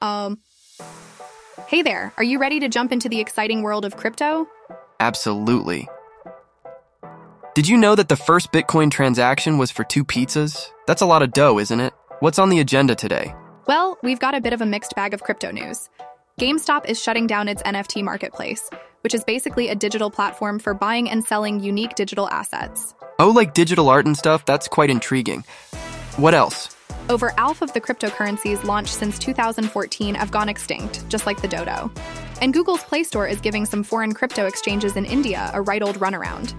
Um. Hey there, are you ready to jump into the exciting world of crypto? Absolutely. Did you know that the first Bitcoin transaction was for two pizzas? That's a lot of dough, isn't it? What's on the agenda today? Well, we've got a bit of a mixed bag of crypto news. GameStop is shutting down its NFT marketplace, which is basically a digital platform for buying and selling unique digital assets. Oh, like digital art and stuff? That's quite intriguing. What else? Over half of the cryptocurrencies launched since 2014 have gone extinct, just like the dodo. And Google's Play Store is giving some foreign crypto exchanges in India a right old runaround.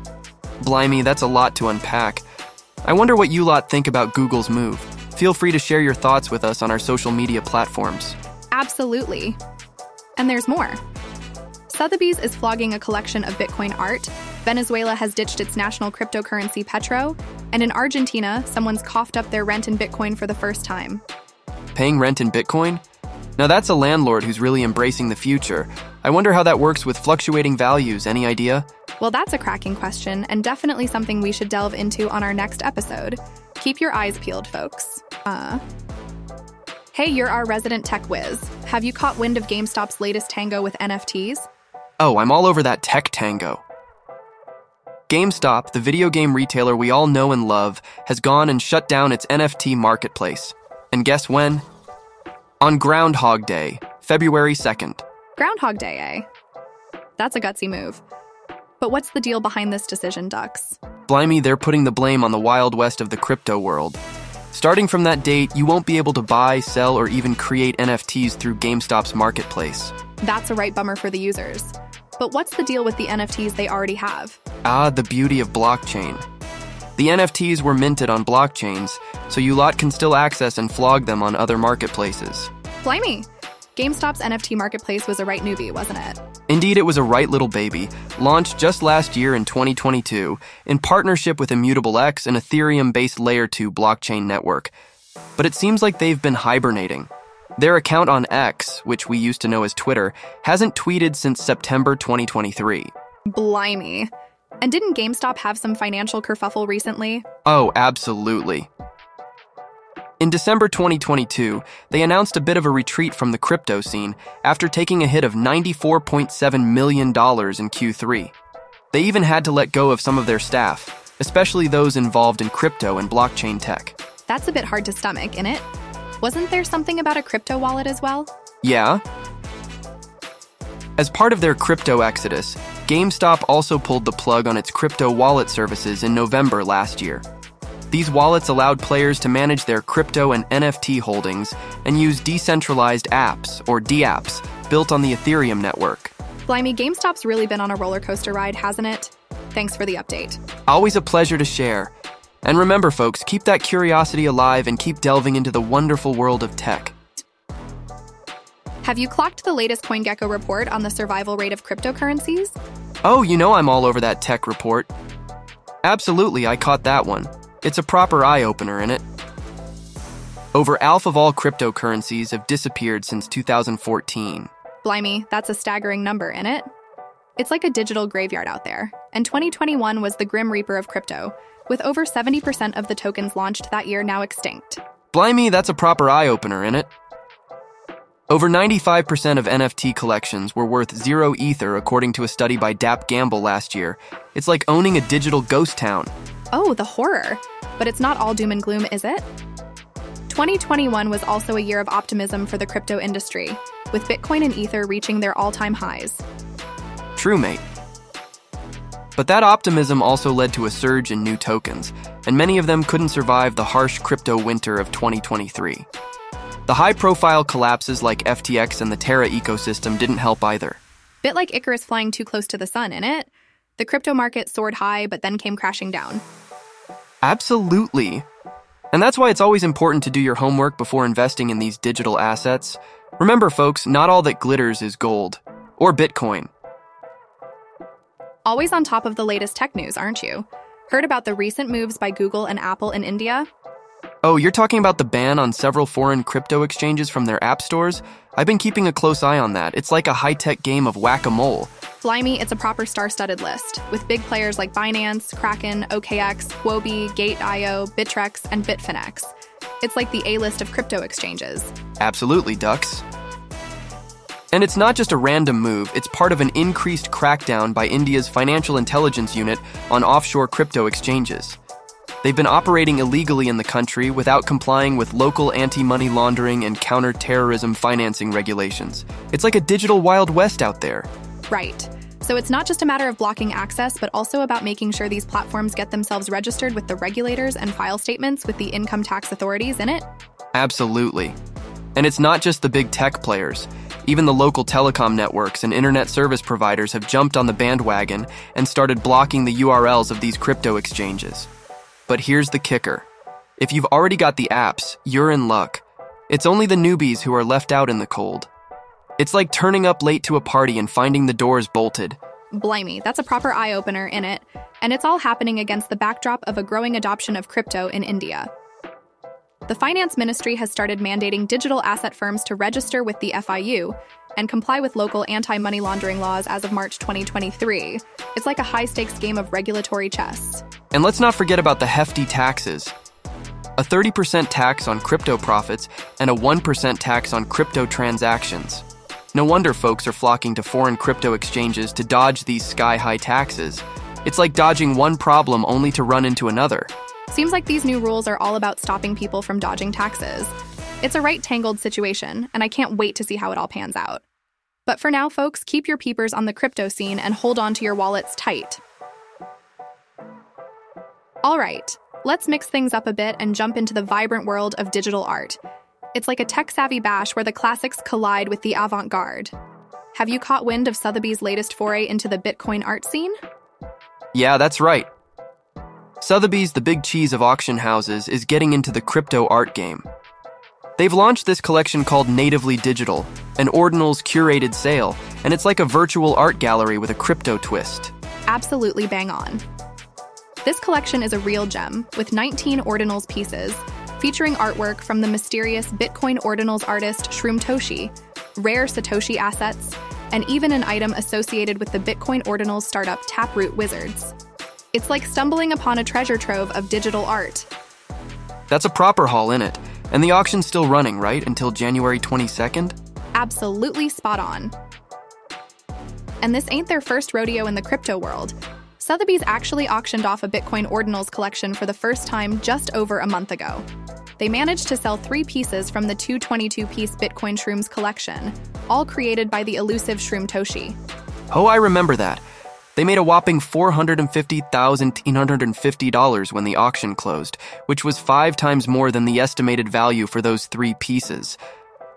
Blimey, that's a lot to unpack. I wonder what you lot think about Google's move. Feel free to share your thoughts with us on our social media platforms. Absolutely. And there's more. Sotheby's is flogging a collection of Bitcoin art. Venezuela has ditched its national cryptocurrency Petro. And in Argentina, someone's coughed up their rent in Bitcoin for the first time. Paying rent in Bitcoin? Now that's a landlord who's really embracing the future. I wonder how that works with fluctuating values. Any idea? Well, that's a cracking question, and definitely something we should delve into on our next episode. Keep your eyes peeled, folks. Uh. Hey, you're our resident tech whiz. Have you caught wind of GameStop's latest tango with NFTs? Oh, I'm all over that tech tango. GameStop, the video game retailer we all know and love, has gone and shut down its NFT marketplace. And guess when? On Groundhog Day, February 2nd. Groundhog Day, eh? That's a gutsy move. But what's the deal behind this decision, Dux? Blimey, they're putting the blame on the Wild West of the crypto world. Starting from that date, you won't be able to buy, sell, or even create NFTs through GameStop's marketplace. That's a right bummer for the users. But what's the deal with the NFTs they already have? Ah, the beauty of blockchain. The NFTs were minted on blockchains, so you lot can still access and flog them on other marketplaces. Blimey! GameStop's NFT marketplace was a right newbie, wasn't it? Indeed, it was a right little baby, launched just last year in 2022 in partnership with Immutable X, an Ethereum based Layer 2 blockchain network. But it seems like they've been hibernating. Their account on X, which we used to know as Twitter, hasn't tweeted since September 2023. Blimey. And didn't GameStop have some financial kerfuffle recently? Oh, absolutely. In December 2022, they announced a bit of a retreat from the crypto scene after taking a hit of $94.7 million in Q3. They even had to let go of some of their staff, especially those involved in crypto and blockchain tech. That's a bit hard to stomach, isn't it? Wasn't there something about a crypto wallet as well? Yeah. As part of their crypto exodus, GameStop also pulled the plug on its crypto wallet services in November last year. These wallets allowed players to manage their crypto and NFT holdings and use decentralized apps, or DApps, built on the Ethereum network. Blimey, GameStop's really been on a roller coaster ride, hasn't it? Thanks for the update. Always a pleasure to share. And remember, folks, keep that curiosity alive and keep delving into the wonderful world of tech. Have you clocked the latest CoinGecko report on the survival rate of cryptocurrencies? Oh, you know I'm all over that tech report. Absolutely, I caught that one. It's a proper eye opener, in it? Over half of all cryptocurrencies have disappeared since 2014. Blimey, that's a staggering number, in it? It's like a digital graveyard out there, and 2021 was the grim reaper of crypto, with over 70% of the tokens launched that year now extinct. Blimey, that's a proper eye opener, in it? Over 95% of NFT collections were worth zero ether, according to a study by DappGambl last year. It's like owning a digital ghost town. Oh, the horror. But it's not all doom and gloom, is it? 2021 was also a year of optimism for the crypto industry, with Bitcoin and Ether reaching their all time highs. True, mate. But that optimism also led to a surge in new tokens, and many of them couldn't survive the harsh crypto winter of 2023. The high profile collapses like FTX and the Terra ecosystem didn't help either. Bit like Icarus flying too close to the sun, innit? The crypto market soared high but then came crashing down. Absolutely. And that's why it's always important to do your homework before investing in these digital assets. Remember, folks, not all that glitters is gold or Bitcoin. Always on top of the latest tech news, aren't you? Heard about the recent moves by Google and Apple in India? Oh, you're talking about the ban on several foreign crypto exchanges from their app stores? I've been keeping a close eye on that. It's like a high tech game of whack a mole. Blimey, it's a proper star studded list, with big players like Binance, Kraken, OKX, Huobi, Gate.io, Bittrex, and Bitfinex. It's like the A list of crypto exchanges. Absolutely, Ducks. And it's not just a random move, it's part of an increased crackdown by India's Financial Intelligence Unit on offshore crypto exchanges. They've been operating illegally in the country without complying with local anti money laundering and counter-terrorism financing regulations. It's like a digital Wild West out there. Right. So it's not just a matter of blocking access, but also about making sure these platforms get themselves registered with the regulators and file statements with the income tax authorities in it? Absolutely. And it's not just the big tech players. Even the local telecom networks and internet service providers have jumped on the bandwagon and started blocking the URLs of these crypto exchanges. But here's the kicker if you've already got the apps, you're in luck. It's only the newbies who are left out in the cold. It's like turning up late to a party and finding the doors bolted. Blimey, that's a proper eye opener in it. And it's all happening against the backdrop of a growing adoption of crypto in India. The Finance Ministry has started mandating digital asset firms to register with the FIU and comply with local anti money laundering laws as of March 2023. It's like a high stakes game of regulatory chess. And let's not forget about the hefty taxes a 30% tax on crypto profits and a 1% tax on crypto transactions. No wonder folks are flocking to foreign crypto exchanges to dodge these sky high taxes. It's like dodging one problem only to run into another. Seems like these new rules are all about stopping people from dodging taxes. It's a right tangled situation, and I can't wait to see how it all pans out. But for now, folks, keep your peepers on the crypto scene and hold on to your wallets tight. All right, let's mix things up a bit and jump into the vibrant world of digital art. It's like a tech savvy bash where the classics collide with the avant garde. Have you caught wind of Sotheby's latest foray into the Bitcoin art scene? Yeah, that's right. Sotheby's, the big cheese of auction houses, is getting into the crypto art game. They've launched this collection called Natively Digital, an Ordinals curated sale, and it's like a virtual art gallery with a crypto twist. Absolutely bang on. This collection is a real gem, with 19 Ordinals pieces, featuring artwork from the mysterious Bitcoin Ordinals artist Shroomtoshi, rare Satoshi assets, and even an item associated with the Bitcoin Ordinals startup Taproot Wizards. It's like stumbling upon a treasure trove of digital art. That's a proper haul in it. And the auction's still running, right? Until January 22nd? Absolutely spot on. And this ain't their first rodeo in the crypto world. Sotheby's actually auctioned off a Bitcoin Ordinals collection for the first time just over a month ago. They managed to sell three pieces from the 222 piece Bitcoin Shrooms collection, all created by the elusive Shroomtoshi. Oh, I remember that. They made a whopping $450,850 when the auction closed, which was five times more than the estimated value for those three pieces.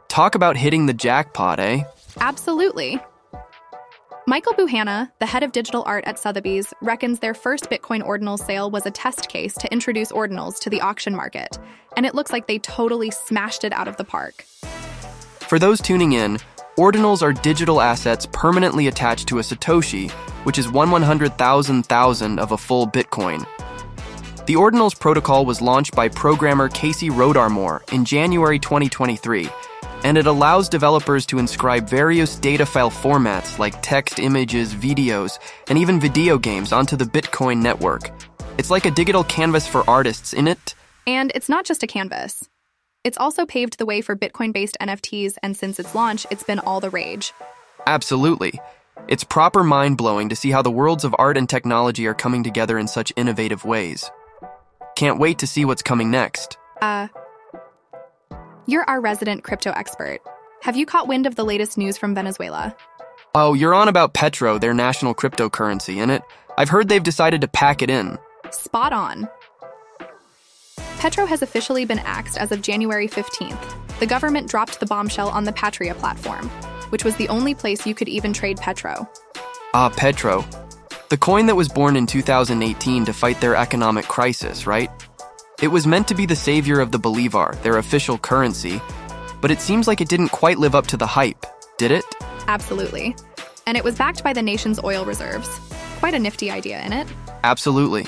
Talk about hitting the jackpot, eh? Absolutely. Michael Bouhanna, the head of digital art at Sotheby's, reckons their first Bitcoin ordinal sale was a test case to introduce ordinals to the auction market, and it looks like they totally smashed it out of the park. For those tuning in, ordinals are digital assets permanently attached to a Satoshi, which is one one hundred thousand thousand of a full Bitcoin. The Ordinals protocol was launched by programmer Casey Rodarmor in January 2023 and it allows developers to inscribe various data file formats like text, images, videos, and even video games onto the Bitcoin network. It's like a digital canvas for artists, in it? And it's not just a canvas. It's also paved the way for Bitcoin based NFTs, and since its launch, it's been all the rage. Absolutely. It's proper mind blowing to see how the worlds of art and technology are coming together in such innovative ways. Can't wait to see what's coming next. Uh, you're our resident crypto expert. Have you caught wind of the latest news from Venezuela? Oh, you're on about Petro, their national cryptocurrency, in it? I've heard they've decided to pack it in. Spot on. Petro has officially been axed as of January 15th. The government dropped the bombshell on the Patria platform, which was the only place you could even trade Petro. Ah, Petro. The coin that was born in 2018 to fight their economic crisis, right? It was meant to be the savior of the Bolivar, their official currency, but it seems like it didn't quite live up to the hype, did it? Absolutely. And it was backed by the nation's oil reserves. Quite a nifty idea, in it? Absolutely.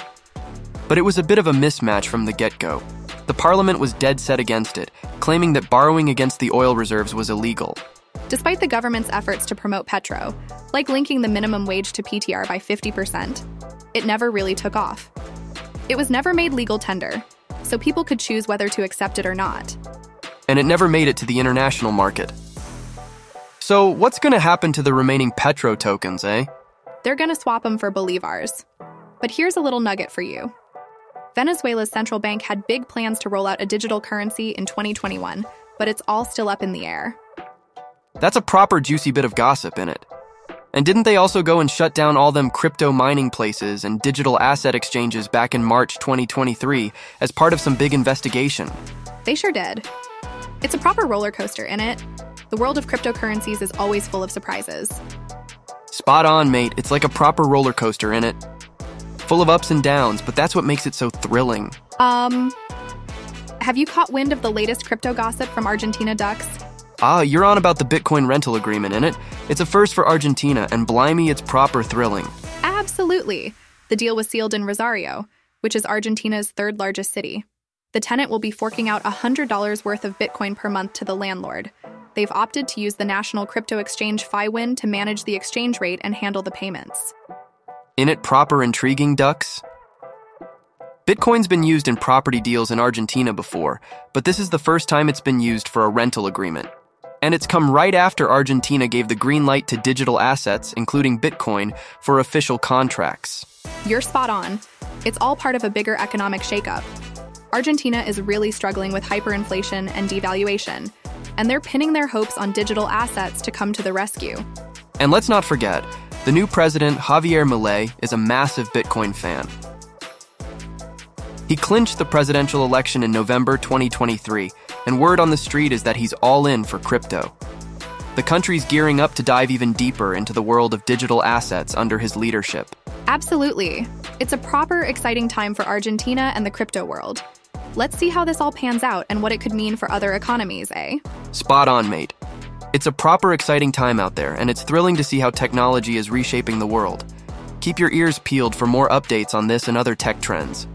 But it was a bit of a mismatch from the get go. The parliament was dead set against it, claiming that borrowing against the oil reserves was illegal. Despite the government's efforts to promote Petro, like linking the minimum wage to PTR by 50%, it never really took off. It was never made legal tender, so people could choose whether to accept it or not. And it never made it to the international market. So, what's going to happen to the remaining Petro tokens, eh? They're going to swap them for Bolivars. But here's a little nugget for you Venezuela's central bank had big plans to roll out a digital currency in 2021, but it's all still up in the air. That's a proper juicy bit of gossip in it. And didn't they also go and shut down all them crypto mining places and digital asset exchanges back in March 2023 as part of some big investigation? They sure did. It's a proper roller coaster in it. The world of cryptocurrencies is always full of surprises. Spot on, mate. It's like a proper roller coaster in it. Full of ups and downs, but that's what makes it so thrilling. Um, have you caught wind of the latest crypto gossip from Argentina Ducks? Ah, you're on about the Bitcoin rental agreement, in it? It's a first for Argentina, and blimey, it's proper thrilling. Absolutely. The deal was sealed in Rosario, which is Argentina's third largest city. The tenant will be forking out $100 worth of Bitcoin per month to the landlord. They've opted to use the national crypto exchange Fiwind to manage the exchange rate and handle the payments. In it proper intriguing, ducks? Bitcoin's been used in property deals in Argentina before, but this is the first time it's been used for a rental agreement. And it's come right after Argentina gave the green light to digital assets, including Bitcoin, for official contracts. You're spot on. It's all part of a bigger economic shakeup. Argentina is really struggling with hyperinflation and devaluation, and they're pinning their hopes on digital assets to come to the rescue. And let's not forget, the new president, Javier Milei, is a massive Bitcoin fan. He clinched the presidential election in November 2023, and word on the street is that he's all in for crypto. The country's gearing up to dive even deeper into the world of digital assets under his leadership. Absolutely. It's a proper, exciting time for Argentina and the crypto world. Let's see how this all pans out and what it could mean for other economies, eh? Spot on, mate. It's a proper, exciting time out there, and it's thrilling to see how technology is reshaping the world. Keep your ears peeled for more updates on this and other tech trends.